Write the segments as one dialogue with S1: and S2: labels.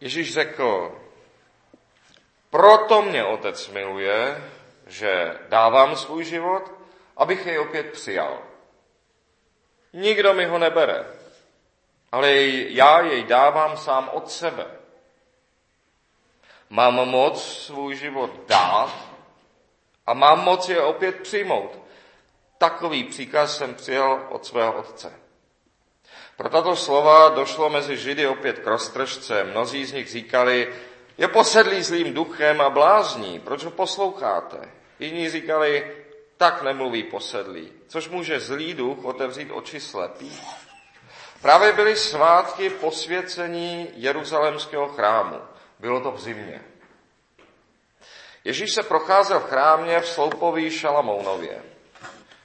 S1: Ježíš řekl, proto mě otec miluje, že dávám svůj život, abych jej opět přijal. Nikdo mi ho nebere, ale já jej dávám sám od sebe. Mám moc svůj život dát a mám moc je opět přijmout. Takový příkaz jsem přijal od svého otce. Pro tato slova došlo mezi Židy opět k roztržce. Mnozí z nich říkali, je posedlý zlým duchem a blázní, proč ho posloucháte? Jiní říkali, tak nemluví posedlý, což může zlý duch otevřít oči slepý. Právě byly svátky posvěcení Jeruzalemského chrámu. Bylo to v zimě. Ježíš se procházel v chrámě v Sloupový Šalamounově.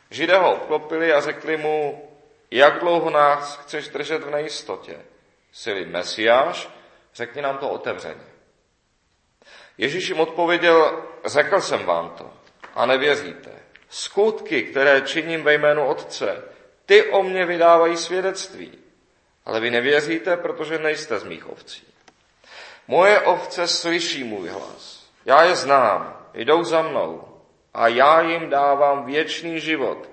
S1: Židé ho obklopili a řekli mu, jak dlouho nás chceš držet v nejistotě? Jsi Mesiáš? Řekni nám to otevřeně. Ježíš jim odpověděl, řekl jsem vám to a nevěříte. Skutky, které činím ve jménu Otce, ty o mě vydávají svědectví. Ale vy nevěříte, protože nejste z mých ovcí. Moje ovce slyší můj hlas. Já je znám, jdou za mnou a já jim dávám věčný život.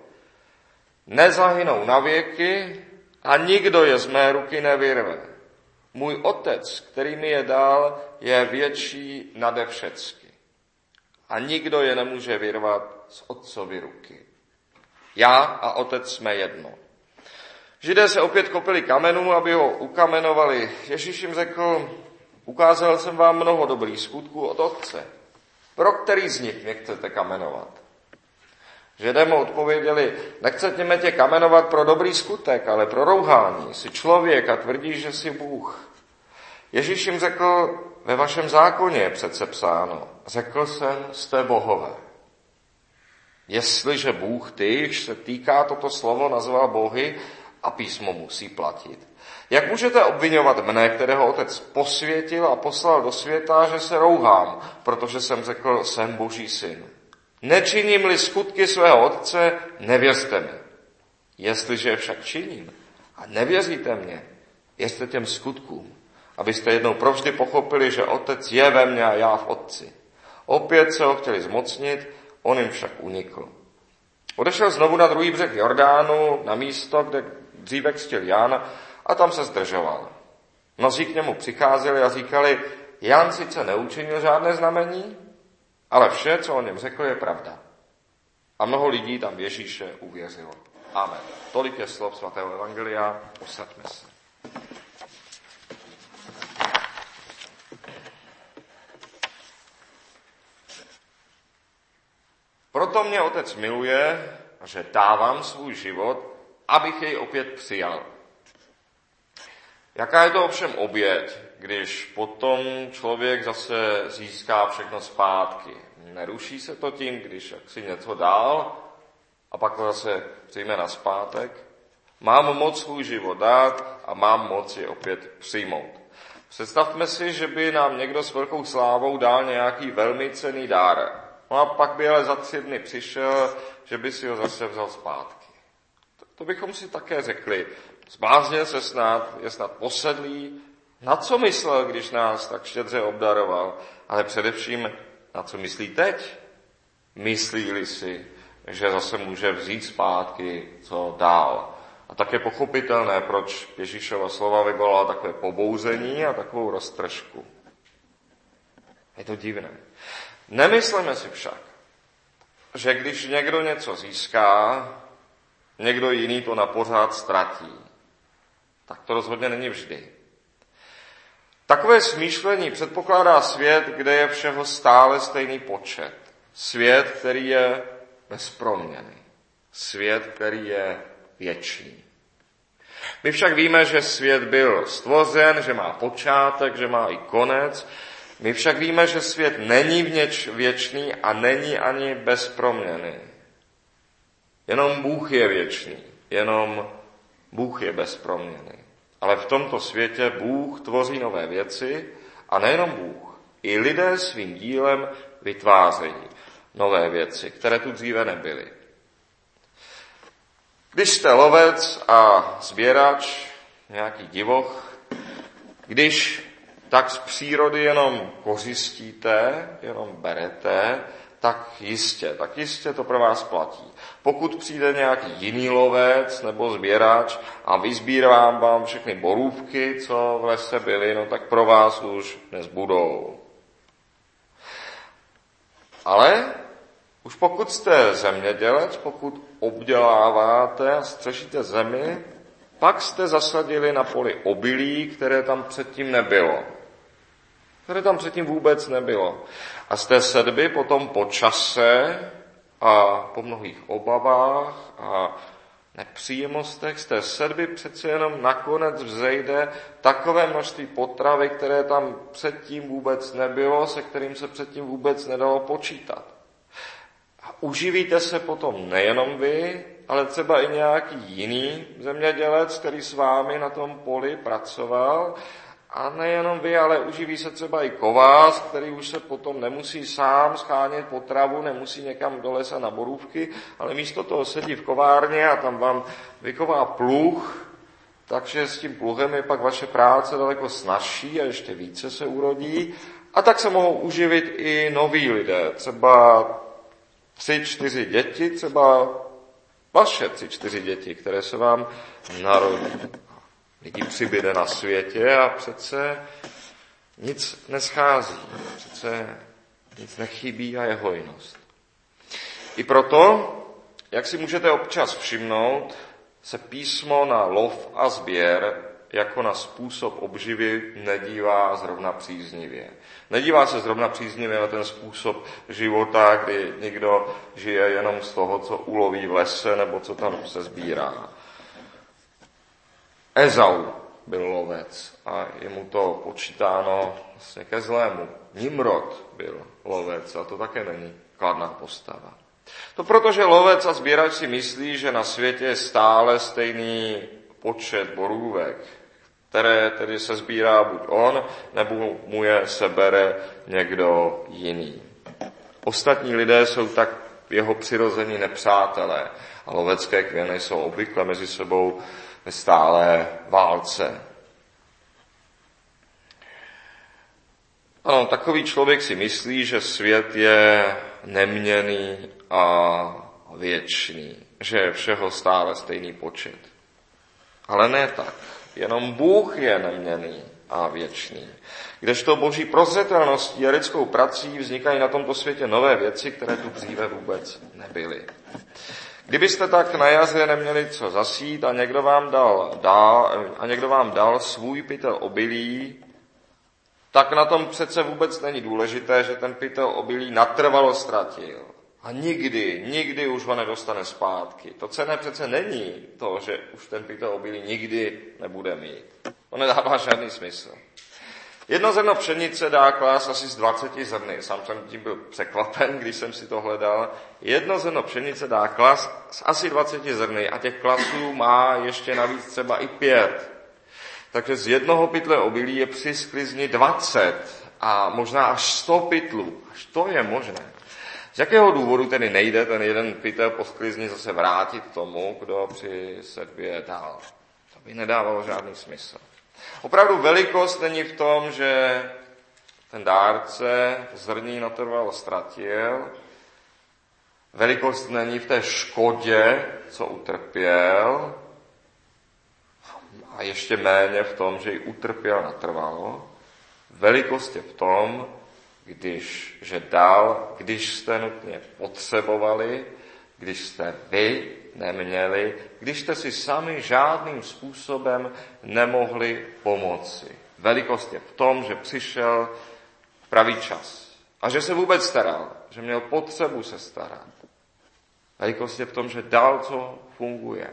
S1: Nezahynou na věky a nikdo je z mé ruky nevyrve. Můj otec, který mi je dal, je větší nade všecky. A nikdo je nemůže vyrvat z otcovy ruky. Já a otec jsme jedno. Židé se opět kopili kamenů, aby ho ukamenovali. Ježíš jim řekl, ukázal jsem vám mnoho dobrých skutků od otce. Pro který z nich mě chcete kamenovat? Židé mu odpověděli, nechcete tě kamenovat pro dobrý skutek, ale pro rouhání. Jsi člověk a tvrdíš, že jsi Bůh. Ježíš jim řekl, ve vašem zákoně je přece psáno, řekl jsem, jste bohové. Jestliže Bůh, ty, se týká toto slovo, nazval bohy a písmo musí platit. Jak můžete obvinovat mne, kterého otec posvětil a poslal do světa, že se rouhám, protože jsem řekl, jsem boží syn? Nečiním-li skutky svého otce, nevěřte mi. Jestliže však činím a nevěříte mě, věřte těm skutkům, abyste jednou provždy pochopili, že otec je ve mně a já v otci. Opět se ho chtěli zmocnit, on jim však unikl. Odešel znovu na druhý břeh Jordánu, na místo, kde dříve křtil Jan, a tam se zdržoval. Mnozí k němu přicházeli a říkali, Jan sice neučinil žádné znamení, ale vše, co o něm řekl, je pravda. A mnoho lidí tam Ježíše uvěřilo. Amen. Tolik je slov svatého Evangelia. Usaďme se. Proto mě otec miluje, že dávám svůj život, abych jej opět přijal. Jaká je to ovšem oběd, když potom člověk zase získá všechno zpátky? Neruší se to tím, když si něco dál a pak to zase přijme na zpátek? Mám moc svůj život dát a mám moc je opět přijmout. Představme si, že by nám někdo s velkou slávou dal nějaký velmi cený dár. No a pak by ale za tři dny přišel, že by si ho zase vzal zpátky. To bychom si také řekli. Zbláznil se snad, je snad posedlý. Na co myslel, když nás tak štědře obdaroval? Ale především, na co myslí teď? Myslí-li si, že zase může vzít zpátky, co dál. A tak je pochopitelné, proč Ježíšova slova vyvolala takové pobouzení a takovou roztržku. Je to divné. Nemyslíme si však, že když někdo něco získá, někdo jiný to na pořád ztratí. Tak to rozhodně není vždy. Takové smýšlení předpokládá svět, kde je všeho stále stejný počet. Svět, který je bezproměný. Svět, který je věčný. My však víme, že svět byl stvořen, že má počátek, že má i konec. My však víme, že svět není vněč, věčný a není ani bezproměný. Jenom Bůh je věčný, jenom Bůh je bezproměný. Ale v tomto světě Bůh tvoří nové věci a nejenom Bůh, i lidé svým dílem vytvářejí nové věci, které tu dříve nebyly. Když jste lovec a sběrač, nějaký divoch, když tak z přírody jenom kořistíte, jenom berete, tak jistě, tak jistě to pro vás platí. Pokud přijde nějaký jiný lovec nebo sběrač a vyzbírám vám všechny borůvky, co v lese byly, no tak pro vás už nezbudou. Ale už pokud jste zemědělec, pokud obděláváte a střešíte zemi, pak jste zasadili na poli obilí, které tam předtím nebylo. Které tam předtím vůbec nebylo. A z té sedby potom po čase a po mnohých obavách a nepříjemnostech z té sedby přece jenom nakonec vzejde takové množství potravy, které tam předtím vůbec nebylo, se kterým se předtím vůbec nedalo počítat. A uživíte se potom nejenom vy, ale třeba i nějaký jiný zemědělec, který s vámi na tom poli pracoval a nejenom vy, ale uživí se třeba i kovář, který už se potom nemusí sám schánět potravu, nemusí někam do lesa na borůvky, ale místo toho sedí v kovárně a tam vám vyková pluh, takže s tím pluhem je pak vaše práce daleko snažší a ještě více se urodí. A tak se mohou uživit i noví lidé, třeba tři, čtyři děti, třeba vaše tři, čtyři děti, které se vám narodí. Lidí přibyde na světě a přece nic neschází, přece nic nechybí a je hojnost. I proto, jak si můžete občas všimnout, se písmo na lov a sběr jako na způsob obživy nedívá zrovna příznivě. Nedívá se zrovna příznivě na ten způsob života, kdy někdo žije jenom z toho, co uloví v lese nebo co tam se sbírá. Ezau byl lovec a je mu to počítáno vlastně ke zlému. Nimrod byl lovec a to také není kladná postava. To proto, že lovec a sběrač si myslí, že na světě je stále stejný počet borůvek, které tedy se sbírá buď on, nebo mu je sebere někdo jiný. Ostatní lidé jsou tak jeho přirození nepřátelé a lovecké kvěny jsou obvykle mezi sebou ve stálé válce. Ano, takový člověk si myslí, že svět je neměný a věčný, že je všeho stále stejný počet. Ale ne tak. Jenom Bůh je neměný a věčný. Kdežto boží prozřetelností a lidskou prací vznikají na tomto světě nové věci, které tu dříve vůbec nebyly. Kdybyste tak na jaře neměli co zasít a někdo vám dal, dal, a někdo vám dal svůj pytel obilí, tak na tom přece vůbec není důležité, že ten pytel obilí natrvalo ztratil. A nikdy, nikdy už ho nedostane zpátky. To cené přece není to, že už ten pytel obilí nikdy nebude mít. To nedává žádný smysl. Jedno zrno pšenice dá klas asi z 20 zrny. Sám jsem tím byl překvapen, když jsem si to hledal. Jedno zrno pšenice dá klas z asi 20 zrny a těch klasů má ještě navíc třeba i pět. Takže z jednoho pytle obilí je při sklizni 20 a možná až 100 pytlů. Až to je možné. Z jakého důvodu tedy nejde ten jeden pytel po sklizni zase vrátit tomu, kdo při sedbě dal? To by nedávalo žádný smysl. Opravdu velikost není v tom, že ten dárce zrní natrvalo ztratil. Velikost není v té škodě, co utrpěl. A ještě méně v tom, že ji utrpěl natrvalo. Velikost je v tom, když, že dal, když jste nutně potřebovali, když jste vy neměli, když jste si sami žádným způsobem nemohli pomoci. Velikost je v tom, že přišel pravý čas a že se vůbec staral, že měl potřebu se starat. Velikost je v tom, že dal, co funguje.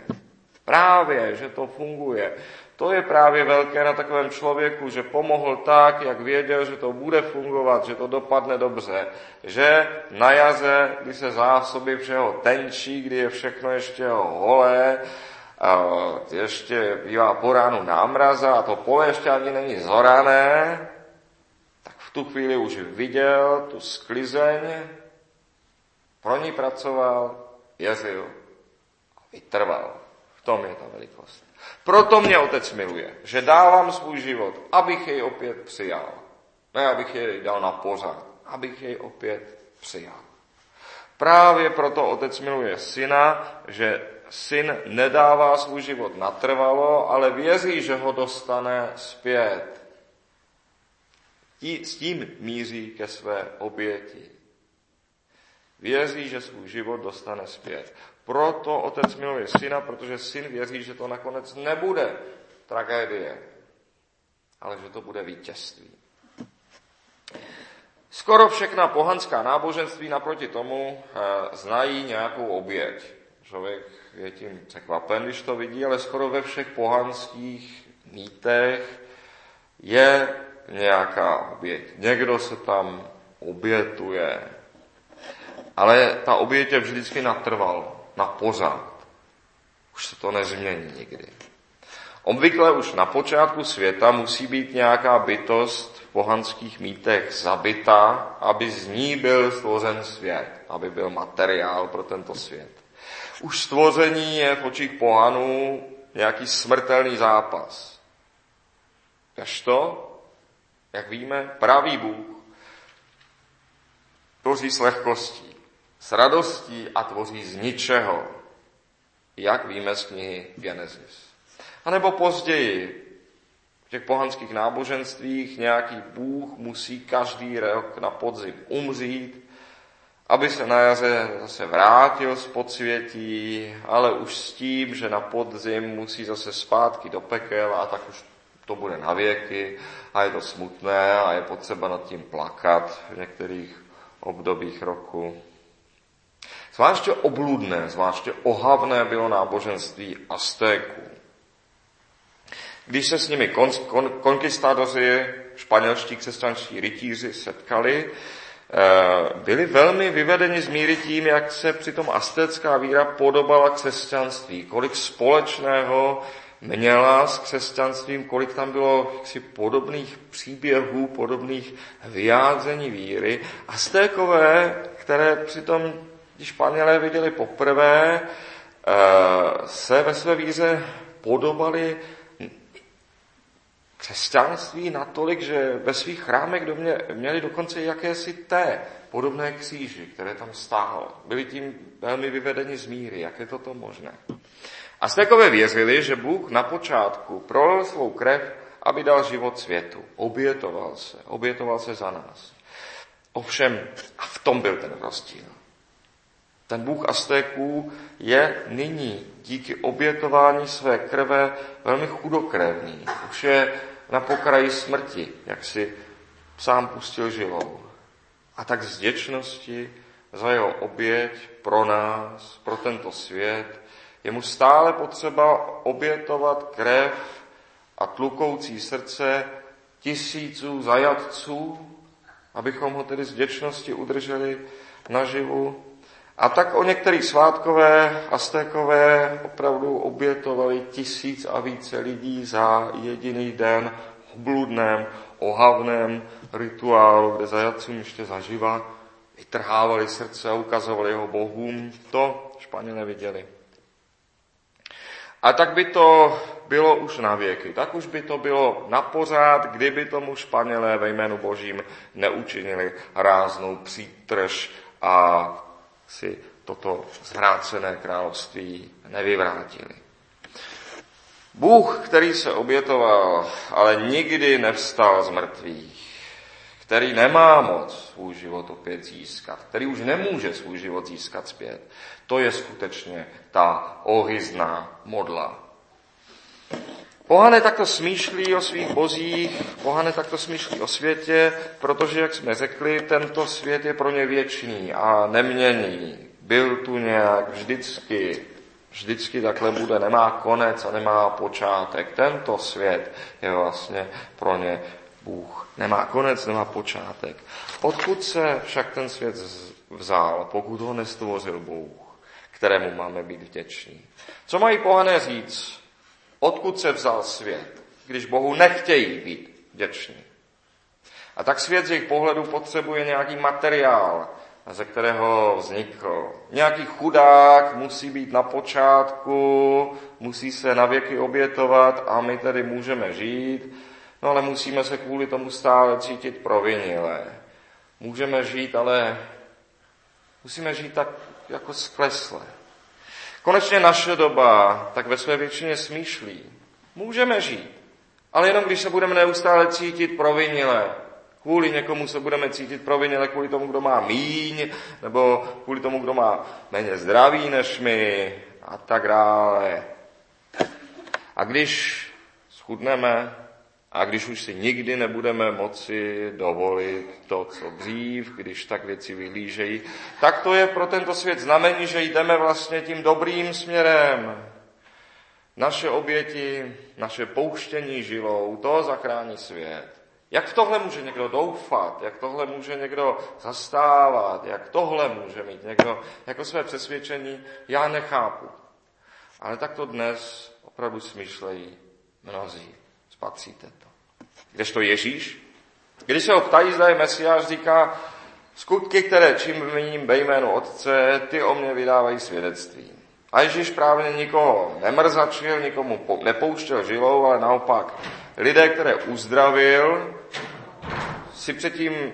S1: Právě, že to funguje. To je právě velké na takovém člověku, že pomohl tak, jak věděl, že to bude fungovat, že to dopadne dobře. Že na jaze, kdy se zásoby všeho tenčí, kdy je všechno ještě holé, ještě bývá po ránu námraza a to pole ještě ani není zorané, tak v tu chvíli už viděl tu sklizeň, pro ní pracoval, jezil a vytrval tom je ta velikost. Proto mě otec miluje, že dávám svůj život, abych jej opět přijal. Ne, abych jej dal na pořád, abych jej opět přijal. Právě proto otec miluje syna, že syn nedává svůj život natrvalo, ale věří, že ho dostane zpět. S tím míří ke své oběti. Věří, že svůj život dostane zpět. Proto otec miluje syna, protože syn věří, že to nakonec nebude tragédie, ale že to bude vítězství. Skoro všechna pohanská náboženství naproti tomu eh, znají nějakou oběť. Člověk je tím překvapen, když to vidí, ale skoro ve všech pohanských mýtech je nějaká oběť. Někdo se tam obětuje. Ale ta oběť je vždycky natrval, na pořád. Už se to nezmění nikdy. Obvykle už na počátku světa musí být nějaká bytost v pohanských mýtech zabita, aby z ní byl stvořen svět, aby byl materiál pro tento svět. Už stvoření je v očích pohanů nějaký smrtelný zápas. to, jak víme, pravý Bůh tvoří s lehkostí, s radostí a tvoří z ničeho, jak víme z knihy Genesis. A nebo později, v těch pohanských náboženstvích nějaký Bůh musí každý rok na podzim umřít, aby se na jaře zase vrátil z podsvětí, ale už s tím, že na podzim musí zase zpátky do pekel a tak už to bude na věky a je to smutné a je potřeba nad tím plakat v některých obdobích roku. Zvláště obludné, zvláště ohavné bylo náboženství Aztéků. Když se s nimi kon, kon, konkistádoři, španělští křesťanští rytíři setkali, Eh, byli velmi vyvedeni z míry tím, jak se přitom astécká víra podobala křesťanství, kolik společného měla s křesťanstvím, kolik tam bylo jaksi podobných příběhů, podobných vyjádření víry. Aztékové, které přitom ti Španělé viděli poprvé, eh, se ve své víře podobali křesťanství natolik, že ve svých chrámech domě, měli dokonce jakési té podobné kříži, které tam stálo. Byli tím velmi vyvedeni z míry. Jak je toto možné? A Stekové věřili, že Bůh na počátku prolil svou krev, aby dal život světu. Obětoval se. Obětoval se za nás. Ovšem, a v tom byl ten rozdíl. Ten Bůh Aztéků je nyní díky obětování své krve velmi chudokrevný. Už je na pokraji smrti, jak si sám pustil živou. A tak z děčnosti za jeho oběť pro nás, pro tento svět, je mu stále potřeba obětovat krev a tlukoucí srdce tisíců zajatců, abychom ho tedy z děčnosti udrželi naživu a tak o některých svátkové Aztékové opravdu obětovali tisíc a více lidí za jediný den v bludném, ohavném rituálu, kde zajatcům ještě zaživa vytrhávali srdce a ukazovali jeho bohům. To Španělé viděli. A tak by to bylo už na věky. Tak už by to bylo na pořád, kdyby tomu Španělé ve jménu Božím neučinili ráznou přítrž a si toto zvrácené království nevyvrátili. Bůh, který se obětoval, ale nikdy nevstal z mrtvých, který nemá moc svůj život opět získat, který už nemůže svůj život získat zpět, to je skutečně ta ohyzná modla. Pohané takto smýšlí o svých bozích, pohané takto smýšlí o světě, protože, jak jsme řekli, tento svět je pro ně věčný a neměný. Byl tu nějak vždycky, vždycky takhle bude, nemá konec a nemá počátek. Tento svět je vlastně pro ně Bůh. Nemá konec, nemá počátek. Odkud se však ten svět vzal, pokud ho nestvořil Bůh, kterému máme být vděční? Co mají pohané říct odkud se vzal svět, když Bohu nechtějí být vděční. A tak svět z jejich pohledu potřebuje nějaký materiál, ze kterého vznikl. Nějaký chudák musí být na počátku, musí se na věky obětovat a my tedy můžeme žít, no ale musíme se kvůli tomu stále cítit provinilé. Můžeme žít, ale musíme žít tak jako sklesle. Konečně naše doba tak ve své většině smýšlí. Můžeme žít, ale jenom když se budeme neustále cítit provinile, Kvůli někomu se budeme cítit provinile kvůli tomu, kdo má míň, nebo kvůli tomu, kdo má méně zdraví než my a tak dále. A když schudneme, a když už si nikdy nebudeme moci dovolit to, co dřív, když tak věci vylížejí, tak to je pro tento svět znamení, že jdeme vlastně tím dobrým směrem. Naše oběti, naše pouštění žilou, to zachrání svět. Jak v tohle může někdo doufat, jak tohle může někdo zastávat, jak tohle může mít někdo jako své přesvědčení, já nechápu. Ale tak to dnes opravdu smýšlejí mnozí. Spatříte to. to Ježíš, když se ho ptají, zda je Mesiáš, říká, skutky, které čím vyměním ve jménu Otce, ty o mě vydávají svědectví. A Ježíš právě nikoho nemrzačil, nikomu nepouštěl žilou, ale naopak lidé, které uzdravil, si předtím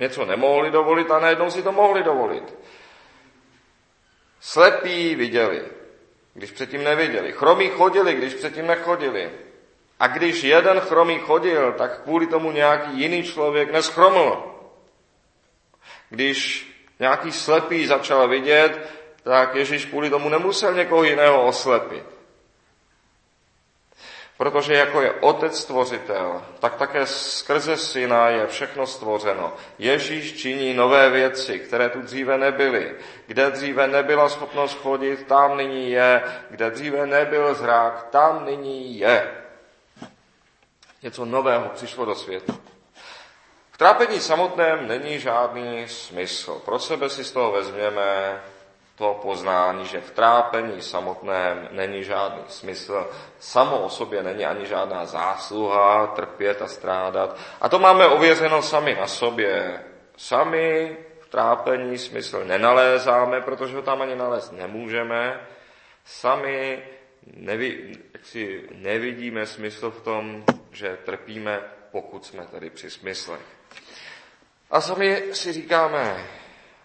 S1: něco nemohli dovolit a najednou si to mohli dovolit. Slepí viděli, když předtím neviděli. Chromí chodili, když předtím nechodili. A když jeden chromý chodil, tak kvůli tomu nějaký jiný člověk neschroml. Když nějaký slepý začal vidět, tak Ježíš kvůli tomu nemusel někoho jiného oslepit. Protože jako je otec stvořitel, tak také skrze syna je všechno stvořeno. Ježíš činí nové věci, které tu dříve nebyly. Kde dříve nebyla schopnost chodit, tam nyní je. Kde dříve nebyl zrák, tam nyní je. Něco nového přišlo do světa. V trápení samotném není žádný smysl. Pro sebe si z toho vezměme to poznání, že v trápení samotném není žádný smysl, samo o sobě není ani žádná zásluha trpět a strádat. A to máme ověřeno sami na sobě. Sami v trápení smysl nenalézáme, protože ho tam ani nalézt nemůžeme. Sami nevi, si nevidíme smysl v tom, že trpíme, pokud jsme tady při smyslech. A sami si říkáme,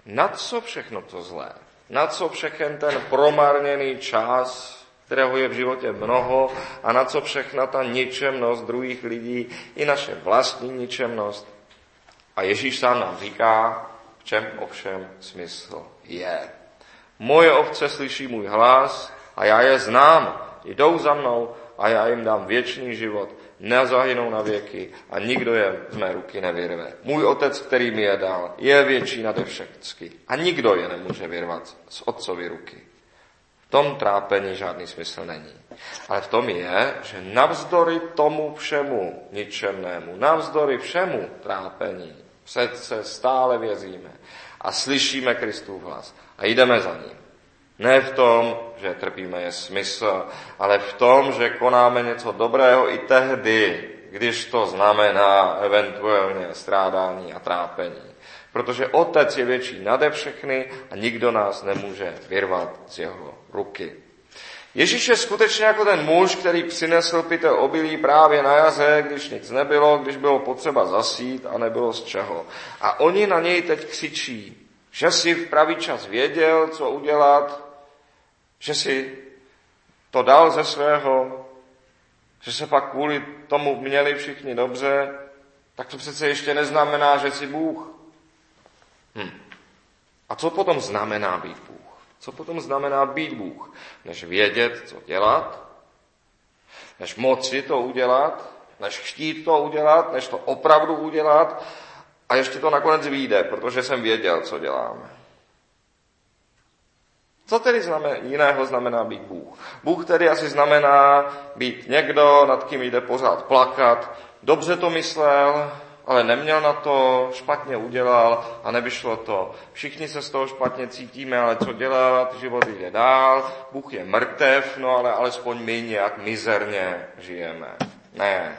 S1: na co všechno to zlé? Na co všechen ten promarněný čas, kterého je v životě mnoho, a na co všechna ta ničemnost druhých lidí, i naše vlastní ničemnost. A Ježíš sám nám říká, v čem ovšem smysl je. Moje ovce slyší můj hlas a já je znám, jdou za mnou a já jim dám věčný život nezahynou na věky a nikdo je z mé ruky nevyrve. Můj otec, který mi je dal, je větší nade všechny a nikdo je nemůže vyrvat z otcovy ruky. V tom trápení žádný smysl není. Ale v tom je, že navzdory tomu všemu ničemnému, navzdory všemu trápení, přece stále vězíme a slyšíme Kristův hlas a jdeme za ním. Ne v tom, že trpíme je smysl, ale v tom, že konáme něco dobrého i tehdy, když to znamená eventuálně strádání a trápení. Protože Otec je větší nade všechny a nikdo nás nemůže vyrvat z jeho ruky. Ježíš je skutečně jako ten muž, který přinesl pytel obilí právě na jaře, když nic nebylo, když bylo potřeba zasít a nebylo z čeho. A oni na něj teď křičí, že si v pravý čas věděl, co udělat, že si to dal ze svého, že se pak kvůli tomu měli všichni dobře, tak to přece ještě neznamená, že jsi Bůh. Hm. A co potom znamená být Bůh? Co potom znamená být Bůh? Než vědět, co dělat, než moci to udělat, než chtít to udělat, než to opravdu udělat a ještě to nakonec vyjde, protože jsem věděl, co děláme. Co tedy znamená, jiného znamená být Bůh? Bůh tedy asi znamená být někdo, nad kým jde pořád plakat, dobře to myslel, ale neměl na to, špatně udělal a nevyšlo to. Všichni se z toho špatně cítíme, ale co dělat, život jde dál, Bůh je mrtev, no ale alespoň my nějak mizerně žijeme. Ne.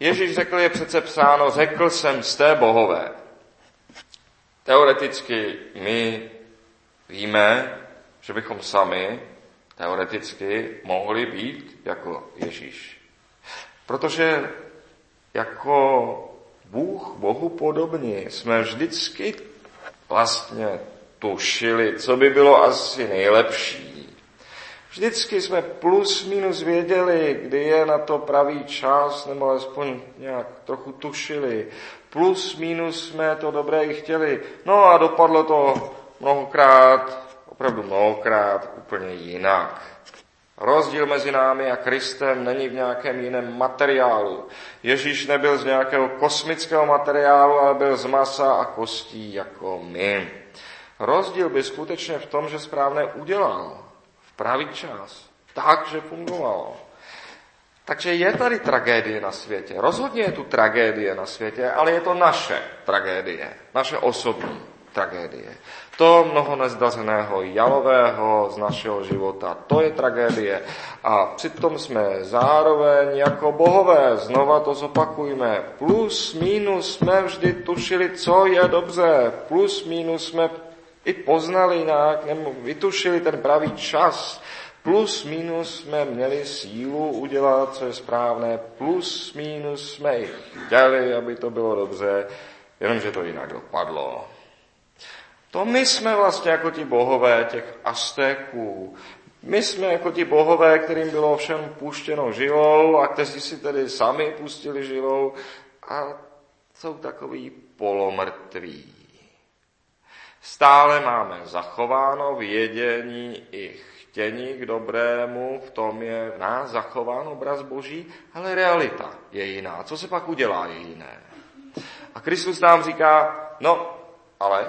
S1: Ježíš řekl, je přece psáno, řekl jsem té bohové. Teoreticky my víme, že bychom sami teoreticky mohli být jako Ježíš. Protože jako Bůh Bohu podobní jsme vždycky vlastně tušili, co by bylo asi nejlepší. Vždycky jsme plus minus věděli, kdy je na to pravý čas, nebo alespoň nějak trochu tušili. Plus minus jsme to dobré i chtěli. No a dopadlo to mnohokrát, opravdu mnohokrát úplně jinak. Rozdíl mezi námi a Kristem není v nějakém jiném materiálu. Ježíš nebyl z nějakého kosmického materiálu, ale byl z masa a kostí jako my. Rozdíl by skutečně v tom, že správně udělal v pravý čas, tak, že fungovalo. Takže je tady tragédie na světě. Rozhodně je tu tragédie na světě, ale je to naše tragédie, naše osobní tragédie. To mnoho nezdařeného jalového z našeho života, to je tragédie. A přitom jsme zároveň jako bohové, znova to zopakujme, plus minus jsme vždy tušili, co je dobře, plus minus jsme i poznali nějak, nebo vytušili ten pravý čas, plus minus jsme měli sílu udělat, co je správné, plus minus jsme i chtěli, aby to bylo dobře, jenomže to jinak dopadlo. To my jsme vlastně jako ti bohové těch Aztéků. My jsme jako ti bohové, kterým bylo všem puštěno žilou a kteří si tedy sami pustili žilou a jsou takový polomrtví. Stále máme zachováno vědění i chtění k dobrému, v tom je v nás zachován obraz Boží, ale realita je jiná. Co se pak udělá, je jiné. A Kristus nám říká, no, ale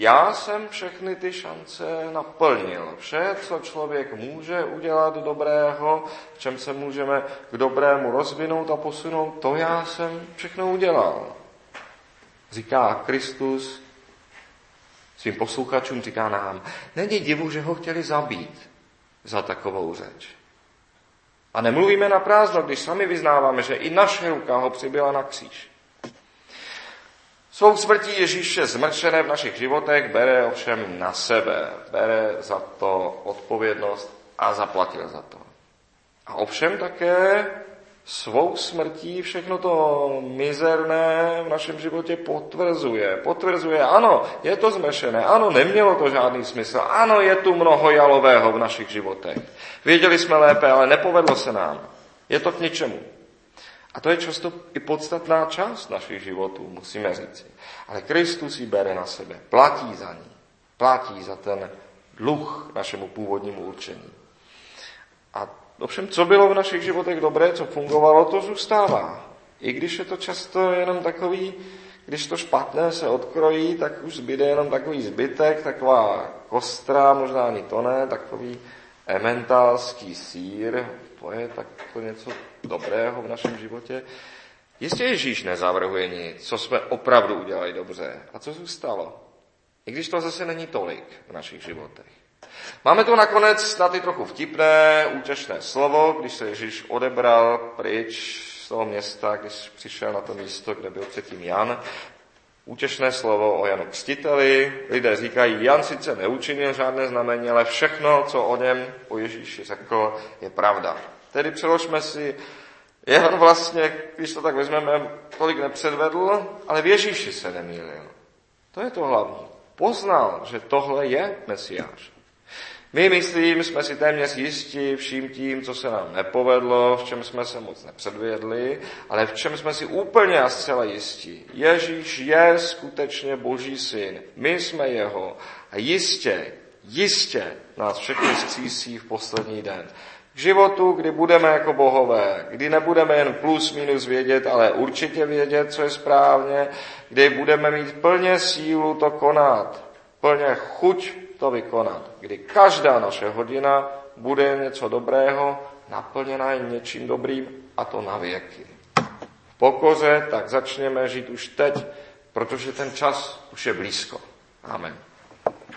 S1: já jsem všechny ty šance naplnil. Vše, co člověk může udělat dobrého, v čem se můžeme k dobrému rozvinout a posunout, to já jsem všechno udělal. Říká Kristus svým posluchačům, říká nám, není divu, že ho chtěli zabít za takovou řeč. A nemluvíme na prázdno, když sami vyznáváme, že i naše ruka ho přibyla na kříž. Svou smrtí Ježíše zmršené v našich životech bere ovšem na sebe. Bere za to odpovědnost a zaplatil za to. A ovšem také svou smrtí všechno to mizerné v našem životě potvrzuje. Potvrzuje, ano, je to zmešené, ano, nemělo to žádný smysl, ano, je tu mnoho jalového v našich životech. Věděli jsme lépe, ale nepovedlo se nám. Je to k ničemu. A to je často i podstatná část našich životů, musíme říci. Ale Kristus ji bere na sebe, platí za ní, platí za ten dluh našemu původnímu určení. A ovšem, co bylo v našich životech dobré, co fungovalo, to zůstává. I když je to často jenom takový, když to špatné se odkrojí, tak už zbyde jenom takový zbytek, taková kostra, možná ani to ne, takový ementálský sír, to je tak to něco dobrého v našem životě. Jistě Ježíš nezavrhuje nic, co jsme opravdu udělali dobře a co zůstalo. I když to zase není tolik v našich životech. Máme tu nakonec na ty trochu vtipné, účešné slovo, když se Ježíš odebral pryč z toho města, když přišel na to místo, kde byl předtím Jan. Účešné slovo o Janu Kstiteli. Lidé říkají, Jan sice neučinil žádné znamení, ale všechno, co o něm, o Ježíši řekl, je pravda. Tedy přeložme si, Jan vlastně, když to tak vezmeme, tolik nepředvedl, ale v Ježíši se nemýlil. To je to hlavní. Poznal, že tohle je Mesiáš. My, myslím, jsme si téměř jistí vším tím, co se nám nepovedlo, v čem jsme se moc nepředvědli, ale v čem jsme si úplně a zcela jistí. Ježíš je skutečně Boží syn. My jsme jeho. A jistě, jistě nás všechny zkřísí v poslední den. K životu, kdy budeme jako bohové, kdy nebudeme jen plus minus vědět, ale určitě vědět, co je správně, kdy budeme mít plně sílu to konat, plně chuť to vykonat, kdy každá naše hodina bude něco dobrého, naplněná je něčím dobrým a to na věky. V pokoře tak začněme žít už teď, protože ten čas už je blízko. Amen.